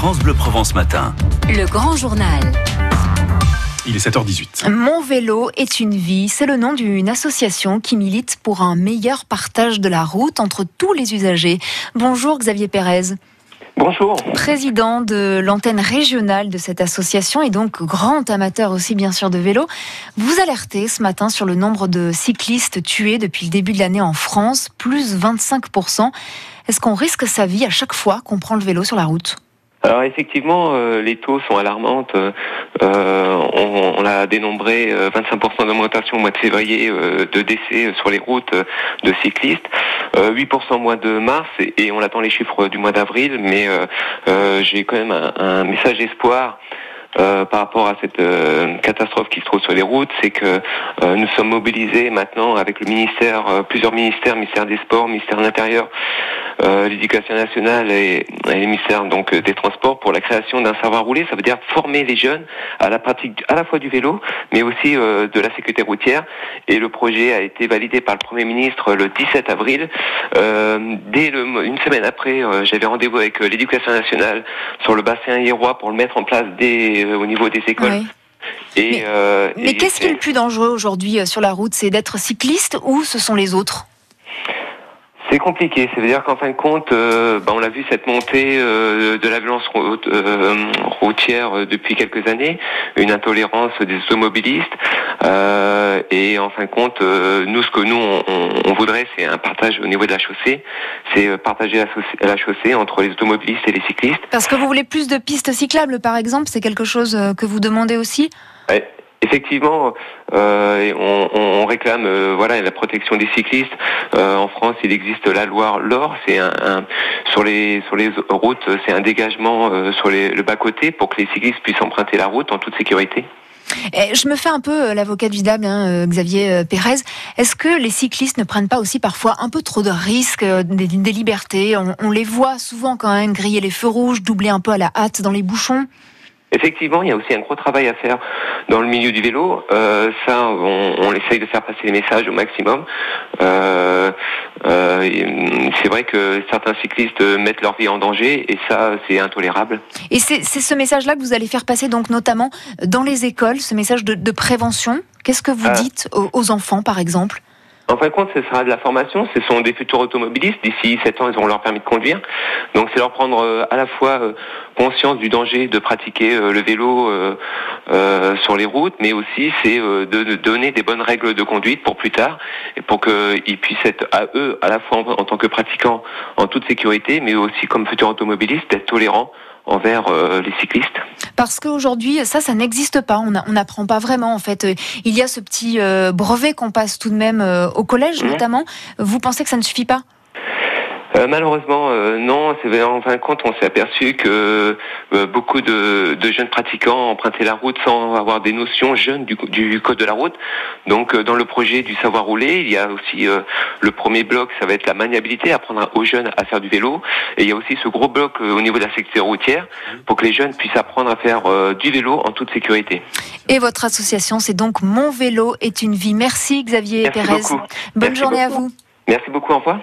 France Bleu Provence Matin. Le grand journal. Il est 7h18. Mon vélo est une vie, c'est le nom d'une association qui milite pour un meilleur partage de la route entre tous les usagers. Bonjour Xavier Pérez. Bonjour. Président de l'antenne régionale de cette association et donc grand amateur aussi bien sûr de vélo, vous alertez ce matin sur le nombre de cyclistes tués depuis le début de l'année en France, plus 25%. Est-ce qu'on risque sa vie à chaque fois qu'on prend le vélo sur la route? Alors effectivement, euh, les taux sont alarmantes. Euh, on, on, a dénombré 25% euh, d'augmentation au mois de février de décès sur les routes de cyclistes, 8% au mois de mars, et, on attend les chiffres du mois d'avril. Mais j'ai quand même un, un message d'espoir euh, par rapport à cette euh, catastrophe qui se trouve sur les routes, c'est que euh, nous sommes mobilisés maintenant avec le ministère, plusieurs ministères, ministère des Sports, ministère de l'Intérieur, l'Éducation nationale et, et les ministères donc des Transports pour la création d'un savoir rouler. Ça veut dire former les jeunes à la pratique à la fois du vélo, mais aussi de la sécurité routière. Et le projet a été validé par le Premier ministre le 17 avril. dès le, une semaine après, j'avais rendez-vous avec l'Éducation nationale sur le bassin hiérois pour le mettre en place dès euh, au niveau des écoles. Et, mais, euh, mais qu'est-ce qui est le plus dangereux aujourd'hui euh, sur la route? C'est d'être cycliste ou ce sont les autres? C'est compliqué. Ça veut dire qu'en fin de compte, euh, bah, on a vu cette montée euh, de la violence euh, routière depuis quelques années, une intolérance des automobilistes. et en fin de compte, nous, ce que nous, on, voudrait, c'est un partage au niveau de la chaussée. C'est partager la, chaussée entre les automobilistes et les cyclistes. Parce que vous voulez plus de pistes cyclables, par exemple, c'est quelque chose que vous demandez aussi? Effectivement, euh, on, réclame euh, voilà la protection des cyclistes. Euh, en France, il existe la loi LOR, c'est un, sur les sur les routes, c'est un dégagement sur le bas côté pour que les cyclistes puissent emprunter la route en toute sécurité. Eh, je me fais un peu l'avocat du diable, hein, Xavier Pérez. Est-ce que les cyclistes ne prennent pas aussi parfois un peu trop de risques, des, libertés? On, on, les voit souvent quand même griller les feux rouges, doubler un peu à la hâte dans les bouchons. Effectivement, il y a aussi un gros travail à faire dans le milieu du vélo. Euh, ça, on, on, essaye de faire passer les messages au maximum. Euh, euh, c'est vrai que certains cyclistes mettent leur vie en danger et ça, c'est intolérable. Et c'est ce message-là que vous allez faire passer donc notamment dans les écoles, ce message de, de prévention. Qu'est-ce que vous ah. dites aux enfants, par exemple? En fin de compte, ce sera de la formation. Ce sont des futurs automobilistes. D'ici 7 ans, ils auront leur permis de conduire. Donc, c'est leur prendre euh, à la fois euh, conscience du danger de pratiquer euh, le vélo sur les routes, mais aussi c'est de donner des bonnes règles de conduite pour plus tard, pour qu'ils puissent être à eux, à la fois en tant que pratiquants, en toute sécurité, mais aussi comme futurs automobilistes, d'être tolérants envers euh, les cyclistes. Parce qu'aujourd'hui, ça, ça n'existe pas. On n'apprend pas vraiment, en fait. Il y a ce petit euh, brevet qu'on passe tout de même euh, au collège, notamment. Vous pensez que ça ne suffit pas? Euh, malheureusement, euh, non. C'est en fin de compte, on s'est aperçu que euh, beaucoup de, jeunes pratiquants empruntaient la route sans avoir des notions jeunes du, du code de la route. Donc, dans le projet du savoir rouler, il y a aussi le premier bloc, ça va être la maniabilité, apprendre aux jeunes à faire du vélo. Et il y a aussi ce gros bloc au niveau de la sécurité routière pour que les jeunes puissent apprendre à faire du vélo en toute sécurité. Et votre association, c'est donc Mon vélo est une vie. Merci Xavier Merci Pérez. Beaucoup. Bonne journée à vous. Merci beaucoup. Au revoir.